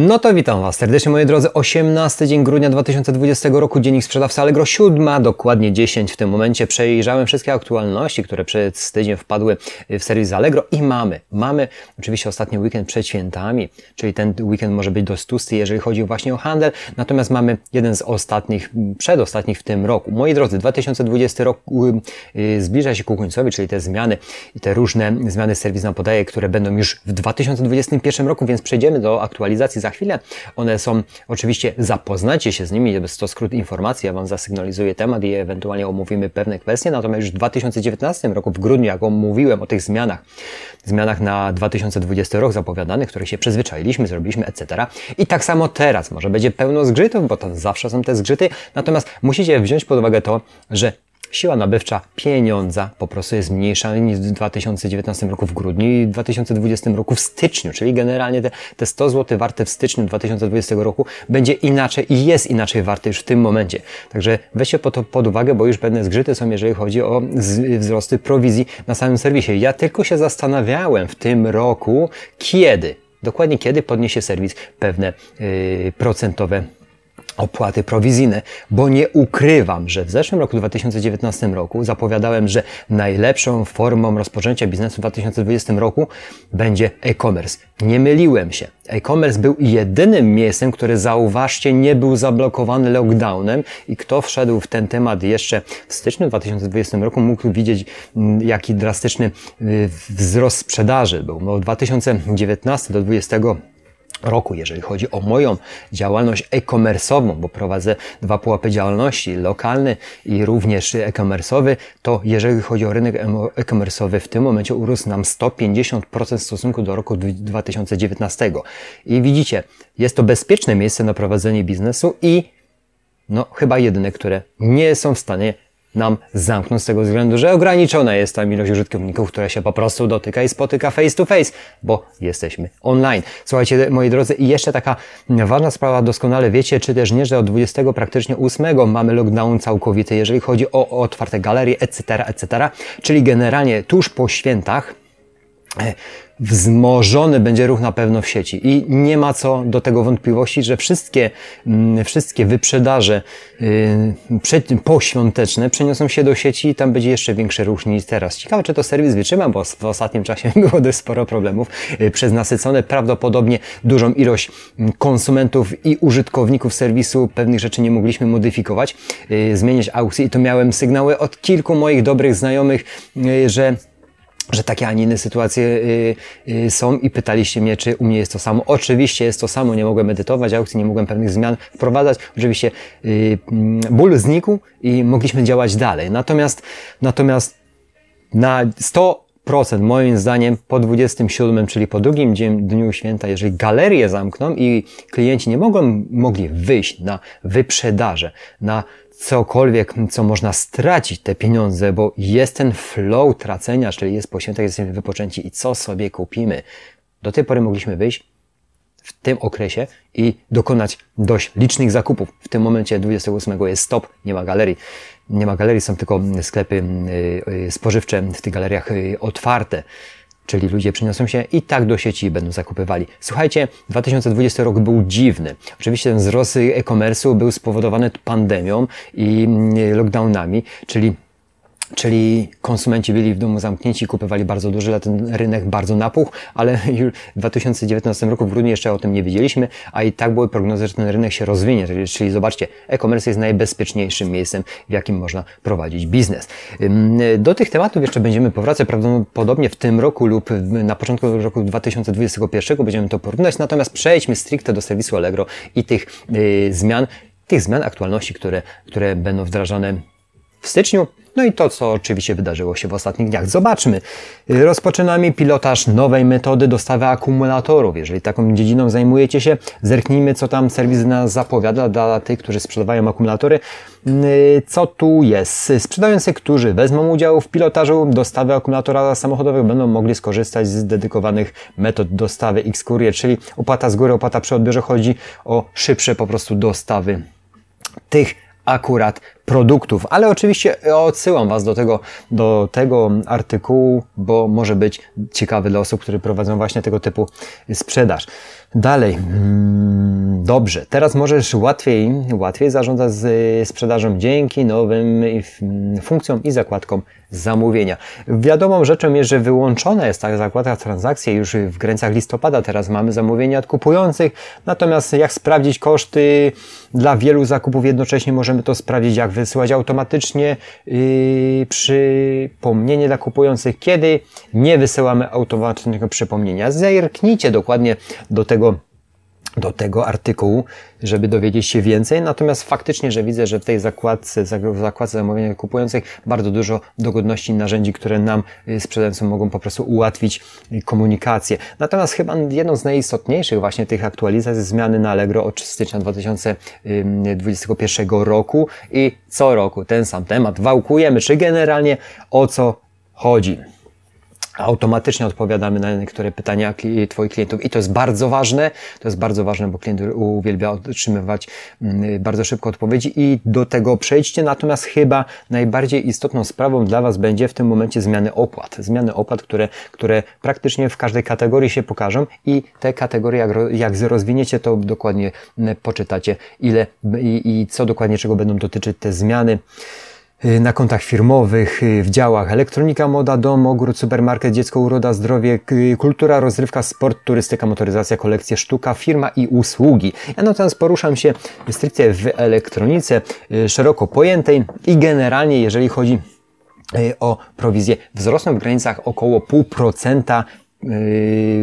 No to witam Was serdecznie moi drodzy. 18 dzień grudnia 2020 roku, dziennik sprzedawca Allegro 7, dokładnie 10 w tym momencie. Przejrzałem wszystkie aktualności, które przez tydzień wpadły w serwis Allegro i mamy, mamy oczywiście ostatni weekend przed świętami, czyli ten weekend może być dość tłusty, jeżeli chodzi właśnie o handel, natomiast mamy jeden z ostatnich, przedostatnich w tym roku. Moi drodzy, 2020 rok y, zbliża się ku końcowi, czyli te zmiany i te różne zmiany serwis nam podaje, które będą już w 2021 roku, więc przejdziemy do aktualizacji za chwilę. One są, oczywiście zapoznacie się z nimi, jest to skrót informacji, ja Wam zasygnalizuję temat i ewentualnie omówimy pewne kwestie, natomiast już w 2019 roku, w grudniu, jak omówiłem o tych zmianach, zmianach na 2020 rok zapowiadanych, których się przyzwyczailiśmy, zrobiliśmy, etc. I tak samo teraz, może będzie pełno zgrzytów, bo tam zawsze są te zgrzyty, natomiast musicie wziąć pod uwagę to, że siła nabywcza pieniądza po prostu jest mniejsza niż w 2019 roku w grudniu i w 2020 roku w styczniu, czyli generalnie te, te 100 zł warte w styczniu 2020 roku będzie inaczej i jest inaczej warte już w tym momencie. Także weźcie to pod uwagę, bo już pewne zgrzyty są, jeżeli chodzi o wzrosty prowizji na samym serwisie. Ja tylko się zastanawiałem w tym roku, kiedy, dokładnie kiedy podniesie serwis pewne yy, procentowe opłaty prowizyjne, bo nie ukrywam, że w zeszłym roku 2019 roku zapowiadałem, że najlepszą formą rozpoczęcia biznesu w 2020 roku będzie e-commerce. Nie myliłem się. E-commerce był jedynym miejscem, które zauważcie nie był zablokowany lockdownem i kto wszedł w ten temat jeszcze w styczniu 2020 roku mógł widzieć mm, jaki drastyczny y, wzrost sprzedaży był. No, od 2019 do 2020 roku, jeżeli chodzi o moją działalność e-commerce'ową, bo prowadzę dwa pułapy działalności, lokalny i również e-commerce'owy, to jeżeli chodzi o rynek e-commerce'owy, w tym momencie urósł nam 150% w stosunku do roku 2019. I widzicie, jest to bezpieczne miejsce na prowadzenie biznesu i no, chyba jedyne, które nie są w stanie nam zamknąć z tego względu, że ograniczona jest tam ilość użytkowników, która się po prostu dotyka i spotyka face to face, bo jesteśmy online. Słuchajcie, moi drodzy, i jeszcze taka ważna sprawa, doskonale wiecie, czy też nie, że od 20 praktycznie 8 mamy lockdown całkowity, jeżeli chodzi o, otwarte galerie, etc., etc., czyli generalnie tuż po świętach, wzmożony będzie ruch na pewno w sieci i nie ma co do tego wątpliwości, że wszystkie, mm, wszystkie wyprzedaże yy, poświąteczne przeniosą się do sieci i tam będzie jeszcze większy ruch niż teraz. Ciekawe, czy to serwis wytrzyma, bo w ostatnim czasie było dość sporo problemów yy, przez nasycone prawdopodobnie dużą ilość mm, konsumentów i użytkowników serwisu pewnych rzeczy nie mogliśmy modyfikować, yy, zmieniać aukcji i to miałem sygnały od kilku moich dobrych znajomych, że że takie, a nie inne sytuacje y, y, są i pytaliście mnie, czy u mnie jest to samo. Oczywiście jest to samo, nie mogłem edytować aukcji, nie mogłem pewnych zmian wprowadzać. Oczywiście y, mm, ból znikł i mogliśmy działać dalej. Natomiast, natomiast na 100% moim zdaniem po 27, czyli po drugim dniu święta, jeżeli galerie zamkną i klienci nie mogą, mogli wyjść na wyprzedaże, na cokolwiek, co można stracić te pieniądze, bo jest ten flow tracenia, czyli jest poświętek, jesteśmy wypoczęci i co sobie kupimy. Do tej pory mogliśmy wyjść w tym okresie i dokonać dość licznych zakupów. W tym momencie 28 jest stop, nie ma galerii. Nie ma galerii, są tylko sklepy y, y, spożywcze w tych galeriach y, otwarte czyli ludzie przyniosą się i tak do sieci i będą zakupywali. Słuchajcie, 2020 rok był dziwny. Oczywiście ten wzrost e-commerce'u był spowodowany pandemią i mm, lockdownami, czyli Czyli konsumenci byli w domu zamknięci, kupowali bardzo dużo, ale ten rynek bardzo napuchł, ale już w 2019 roku w grudniu jeszcze o tym nie wiedzieliśmy, a i tak były prognozy, że ten rynek się rozwinie. Czyli zobaczcie, e-commerce jest najbezpieczniejszym miejscem, w jakim można prowadzić biznes. Do tych tematów jeszcze będziemy powracać prawdopodobnie w tym roku lub na początku roku 2021 będziemy to porównać, natomiast przejdźmy stricte do serwisu Allegro i tych yy, zmian, tych zmian aktualności, które, które będą wdrażane w styczniu. No i to, co oczywiście wydarzyło się w ostatnich dniach. Zobaczmy. Rozpoczynamy pilotaż nowej metody dostawy akumulatorów. Jeżeli taką dziedziną zajmujecie się, zerknijmy, co tam serwis nas zapowiada dla tych, którzy sprzedawają akumulatory. Y, co tu jest? Sprzedający, którzy wezmą udział w pilotażu dostawy akumulatora samochodowych, będą mogli skorzystać z dedykowanych metod dostawy X-Courier, czyli opłata z góry, opłata przy odbiorze. Chodzi o szybsze po prostu dostawy tych akurat produktów. Ale oczywiście odsyłam Was do tego, do tego artykułu, bo może być ciekawy dla osób, które prowadzą właśnie tego typu sprzedaż. Dalej, mm, dobrze, teraz możesz łatwiej, łatwiej zarządzać z sprzedażą dzięki nowym funkcjom i zakładkom zamówienia. Wiadomą rzeczą jest, że wyłączona jest ta zakładka transakcji już w granicach listopada. Teraz mamy zamówienia od kupujących, natomiast jak sprawdzić koszty dla wielu zakupów jednocześnie możemy to sprawdzić, jak wysyłać automatycznie yy, przypomnienie dla kupujących, kiedy nie wysyłamy automatycznego przypomnienia. Zerknijcie dokładnie do tego do tego artykułu, żeby dowiedzieć się więcej. Natomiast faktycznie, że widzę, że w tej zakładce, w zakładce zamówienia kupujących bardzo dużo dogodności narzędzi, które nam y, sprzedawcom mogą po prostu ułatwić y, komunikację. Natomiast chyba jedną z najistotniejszych właśnie tych aktualizacji zmiany na Allegro od stycznia 2021 roku i co roku ten sam temat wałkujemy, czy generalnie o co chodzi automatycznie odpowiadamy na niektóre pytania Twoich klientów. I to jest bardzo ważne, to jest bardzo ważne, bo klient uwielbia otrzymywać mm, bardzo szybko odpowiedzi. I do tego przejdźcie, natomiast chyba najbardziej istotną sprawą dla Was będzie w tym momencie zmiany opłat, zmiany opłat, które, które praktycznie w każdej kategorii się pokażą i te kategorie, jak, jak rozwiniecie, to dokładnie mm, poczytacie, ile i, i co dokładnie czego będą dotyczyć te zmiany. Y, na kontach firmowych, y, w działach elektronika, moda, dom, ogród, supermarket, dziecko, uroda, zdrowie, kultura, rozrywka, sport, turystyka, motoryzacja, kolekcje, sztuka, firma i usługi. Ja natomiast poruszam się stricte w elektronice y, szeroko pojętej i generalnie jeżeli chodzi o prowizję wzrosną w granicach około 0,5% Yy,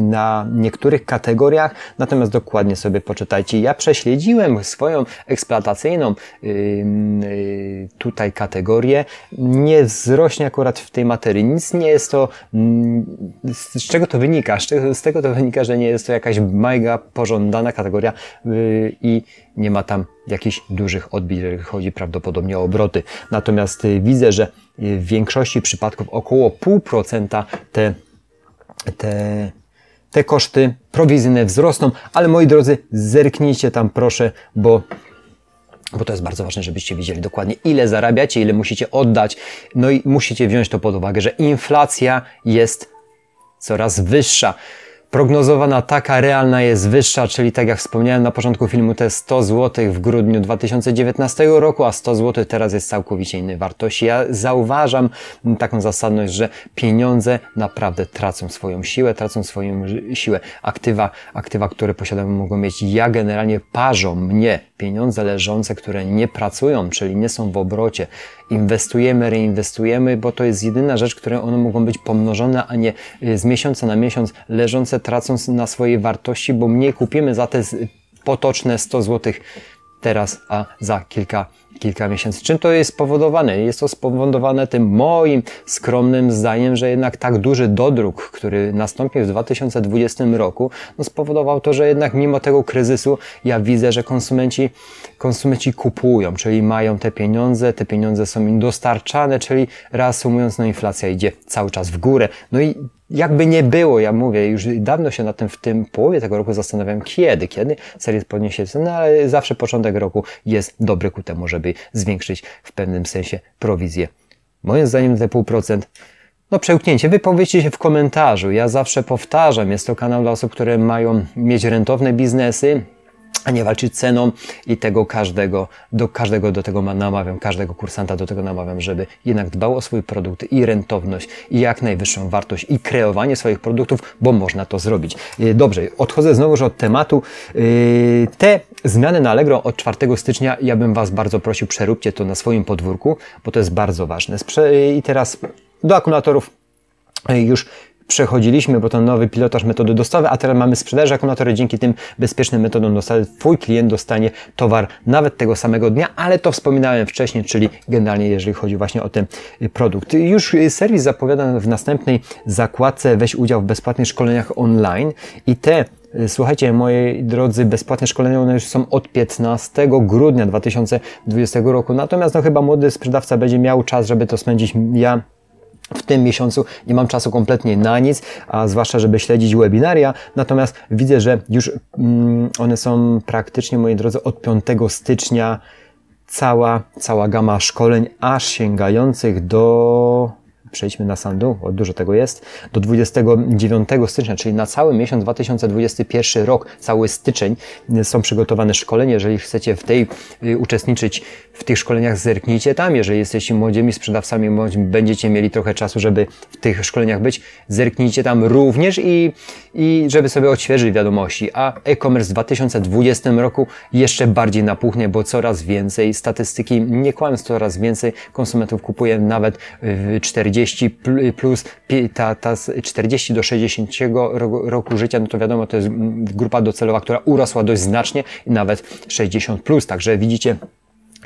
na niektórych kategoriach, natomiast dokładnie sobie poczytajcie. Ja prześledziłem swoją eksploatacyjną yy, yy, tutaj kategorię. Nie wzrośnie akurat w tej materii. Nic nie jest to, mm, z czego to wynika? Z tego to wynika, że nie jest to jakaś mega pożądana kategoria i nie ma tam jakichś dużych odbić, chodzi prawdopodobnie o obroty. Natomiast widzę, że w większości przypadków około 0,5% te te, te koszty prowizyjne wzrosną, ale moi drodzy, zerknijcie tam proszę, bo bo to jest bardzo ważne, żebyście wiedzieli dokładnie, ile zarabiacie, ile musicie oddać. No i musicie wziąć to pod uwagę, że inflacja jest coraz wyższa prognozowana taka realna jest wyższa, czyli tak jak wspomniałem na początku filmu, te 100 zł w grudniu 2019 roku, a 100 zł teraz jest całkowicie innej wartości. Ja zauważam taką zasadność, że pieniądze naprawdę tracą swoją siłę, tracą swoją siłę. Aktywa, aktywa, które posiadamy mogą mieć. Ja generalnie parzą mnie pieniądze leżące, które nie pracują, czyli nie są w obrocie. Inwestujemy, reinwestujemy, bo to jest jedyna rzecz, które one mogą być pomnożone, a nie y, z miesiąca na miesiąc leżące tracą na swojej wartości, bo mniej kupimy za te potoczne 100 zł teraz, a za kilka kilka miesięcy. Czym to jest spowodowane? Jest to spowodowane tym moim skromnym zdaniem, że jednak tak duży dodruk, który nastąpił w 2020 roku, no spowodował to, że jednak mimo tego kryzysu ja widzę, że konsumenci, konsumenci kupują, czyli mają te pieniądze, te pieniądze są im dostarczane, czyli reasumując, no inflacja idzie cały czas w górę. No i jakby nie było, ja mówię, już dawno się na tym w tym połowie tego roku zastanawiam, kiedy, kiedy seria podniesie no ale zawsze początek roku jest dobry ku temu, żeby zwiększyć w pewnym sensie prowizję. Moim zdaniem te pół procent no przełknięcie, wypowiedzcie się w komentarzu. Ja zawsze powtarzam, jest to kanał dla osób, które mają mieć rentowne biznesy, a nie walczyć ceną i tego każdego, do każdego do tego namawiam, każdego kursanta do tego namawiam, żeby jednak dbał o swój produkt i rentowność i jak najwyższą wartość i kreowanie swoich produktów, bo można to zrobić. Y, dobrze, odchodzę znowu od tematu. Y, te zmiany na Allegro od 4 stycznia, ja bym Was bardzo prosił, przeróbcie to na swoim podwórku, bo to jest bardzo ważne. I teraz do akumulatorów y, już przechodziliśmy, bo to nowy pilotaż metody dostawy, a teraz mamy sprzedaż akumulatory. Dzięki tym bezpiecznym metodom dostawy Twój klient dostanie towar nawet tego samego dnia, ale to wspominałem wcześniej, czyli generalnie jeżeli chodzi właśnie o ten y, produkt. Już y, serwis zapowiada w następnej zakładce weź udział w bezpłatnych szkoleniach online i te y, Słuchajcie, moi drodzy, bezpłatne szkolenia one już są od 15 grudnia 2020 roku. Natomiast no chyba młody sprzedawca będzie miał czas, żeby to spędzić. Ja w tym miesiącu. Nie mam czasu kompletnie na nic, a zwłaszcza, żeby śledzić webinaria, natomiast widzę, że już mm, one są praktycznie, moi drodzy, od 5 stycznia cała, cała gama szkoleń, aż sięgających do przejdźmy na sam dół, bo dużo tego jest, do 29 stycznia, czyli na cały miesiąc 2021 rok, cały styczeń są przygotowane szkolenia. Jeżeli chcecie w tej y, uczestniczyć w tych szkoleniach, zerknijcie tam. Jeżeli jesteście młodymi sprzedawcami, będziecie mieli trochę czasu, żeby w tych szkoleniach być, zerknijcie tam również i, i żeby sobie odświeżyć wiadomości. A e-commerce w 2020 roku jeszcze bardziej napuchnie, bo coraz więcej statystyki, nie kłamiąc, coraz więcej konsumentów kupuje nawet w 40 40 plus ta, ta 40 do 60 roku życia, no to wiadomo, to jest grupa docelowa, która urosła dość znacznie nawet 60 plus. Także widzicie,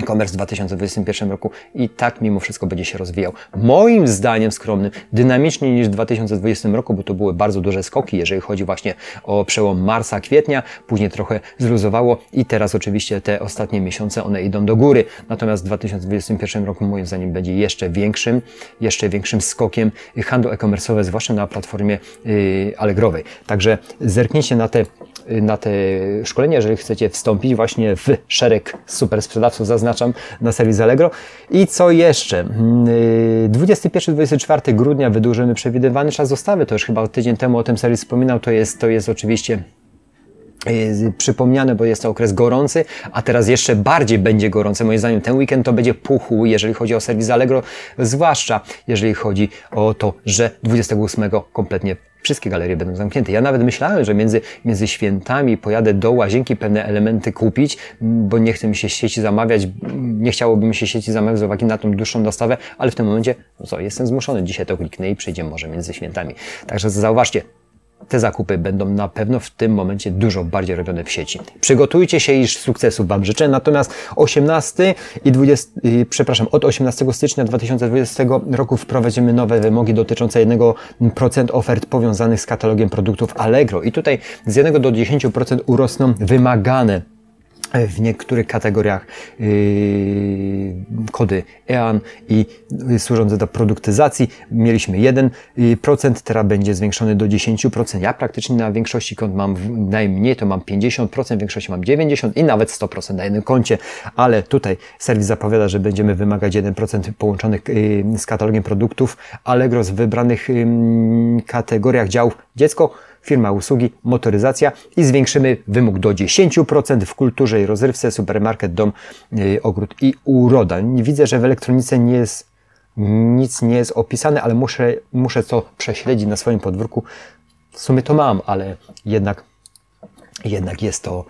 e-commerce w 2021 roku i tak mimo wszystko będzie się rozwijał. Moim zdaniem skromnym, dynamiczniej niż w 2020 roku, bo to były bardzo duże skoki, jeżeli chodzi właśnie o przełom marca, kwietnia, później trochę zluzowało i teraz oczywiście te ostatnie miesiące one idą do góry. Natomiast w 2021 roku moim zdaniem będzie jeszcze większym, jeszcze większym skokiem handlu e-commerce'owy, zwłaszcza na platformie yy, Allegrowej. Także zerknijcie na te na te szkolenia, jeżeli chcecie wstąpić właśnie w szereg super sprzedawców, zaznaczam na serwis Allegro. I co jeszcze? 21-24 mm, grudnia wydłużymy przewidywany czas dostawy. To już chyba tydzień temu o tym serwis wspominał. To jest, to jest oczywiście y, przypomniane, bo jest to okres gorący, a teraz jeszcze bardziej będzie gorący. Moim zdaniem ten weekend to będzie puchu, jeżeli chodzi o serwis Allegro, zwłaszcza jeżeli chodzi o to, że 28 kompletnie wszystkie galerie będą zamknięte. Ja nawet myślałem, że między, między świętami pojadę do łazienki pewne elementy kupić, bo nie chcę mi się sieci zamawiać, nie chciałoby mi się sieci zamawiać z uwagi na tą dłuższą dostawę, ale w tym momencie, no co, jestem zmuszony. Dzisiaj to kliknę i przejdziemy może między świętami. Także zauważcie, te zakupy będą na pewno w tym momencie dużo bardziej robione w sieci. Przygotujcie się, iż sukcesów Wam życzę. Natomiast 18 i 20, przepraszam, od 18 stycznia 2020 roku wprowadzimy nowe wymogi dotyczące 1% ofert powiązanych z katalogiem produktów Allegro. I tutaj z 1 do 10% urosną wymagane w niektórych kategoriach yy, kody EAN i służące do produktyzacji. Mieliśmy 1%, teraz będzie zwiększony do 10%. Ja praktycznie na większości kont mam najmniej, to mam 50%, w większości mam 90% i nawet 100% na jednym koncie, ale tutaj serwis zapowiada, że będziemy wymagać 1% połączonych yy, z katalogiem produktów Allegro z wybranych yy, kategoriach działów. Dziecko, firma usługi, motoryzacja i zwiększymy wymóg do 10% w kulturze i rozrywce, supermarket, dom, yy, ogród i uroda. Widzę, że w elektronice nie jest, nic nie jest opisane, ale muszę, muszę to prześledzić na swoim podwórku. W sumie to mam, ale jednak, jednak jest to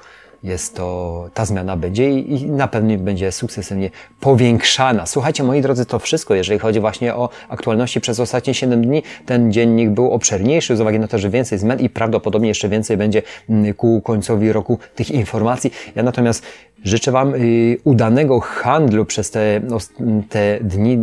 jest to, ta zmiana będzie i, i na pewno będzie sukcesywnie powiększana. Słuchajcie, moi drodzy, to wszystko, jeżeli chodzi właśnie o aktualności przez ostatnie 7 dni. Ten dziennik był obszerniejszy z uwagi na to, że więcej zmian i prawdopodobnie jeszcze więcej będzie mm, ku końcowi roku tych informacji. Ja natomiast Życzę Wam y, udanego handlu przez te, te dni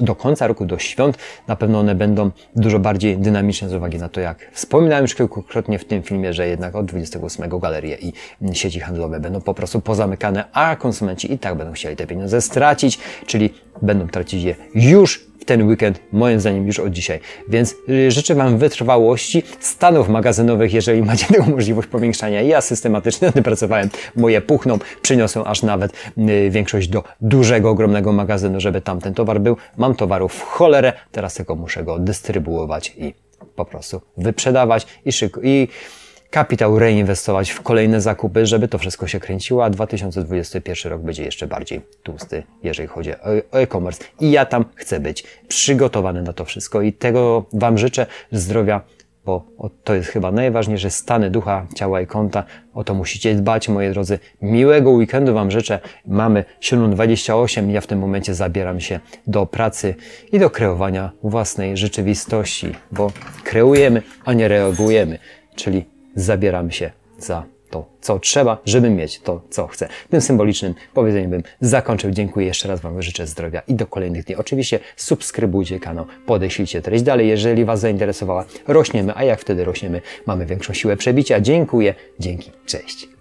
do końca roku, do świąt. Na pewno one będą dużo bardziej dynamiczne z uwagi na to, jak wspominałem już kilkukrotnie w tym filmie, że jednak od 28 galerie i sieci handlowe będą po prostu pozamykane, a konsumenci i tak będą chcieli te pieniądze stracić, czyli będą tracić je już ten weekend, moim zdaniem już od dzisiaj. Więc y, życzę Wam wytrwałości, stanów magazynowych, jeżeli macie taką możliwość powiększania. Ja systematycznie pracowałem, moje puchną, przyniosą aż nawet y, większość do dużego, ogromnego magazynu, żeby tamten towar był. Mam towarów w cholerę, teraz tylko muszę go dystrybuować i po prostu wyprzedawać i, szyk i kapitał reinwestować w kolejne zakupy, żeby to wszystko się kręciło, a 2021 rok będzie jeszcze bardziej tłusty, jeżeli chodzi o e-commerce. I ja tam chcę być przygotowany na to wszystko i tego Wam życzę zdrowia, bo to jest chyba najważniejsze, stany ducha, ciała i konta. O to musicie dbać, moi drodzy. Miłego weekendu Wam życzę. Mamy 7.28, ja w tym momencie zabieram się do pracy i do kreowania własnej rzeczywistości, bo kreujemy, a nie reagujemy, czyli zabieram się za to, co trzeba, żeby mieć to, co chcę. Tym symbolicznym powiedzeniem bym zakończył. Dziękuję jeszcze raz Wam, życzę zdrowia i do kolejnych dni. Oczywiście subskrybujcie kanał, podeślijcie treść dalej, jeżeli Was zainteresowała. Rośniemy, a jak wtedy rośniemy, mamy większą siłę przebicia. Dziękuję, dzięki, cześć.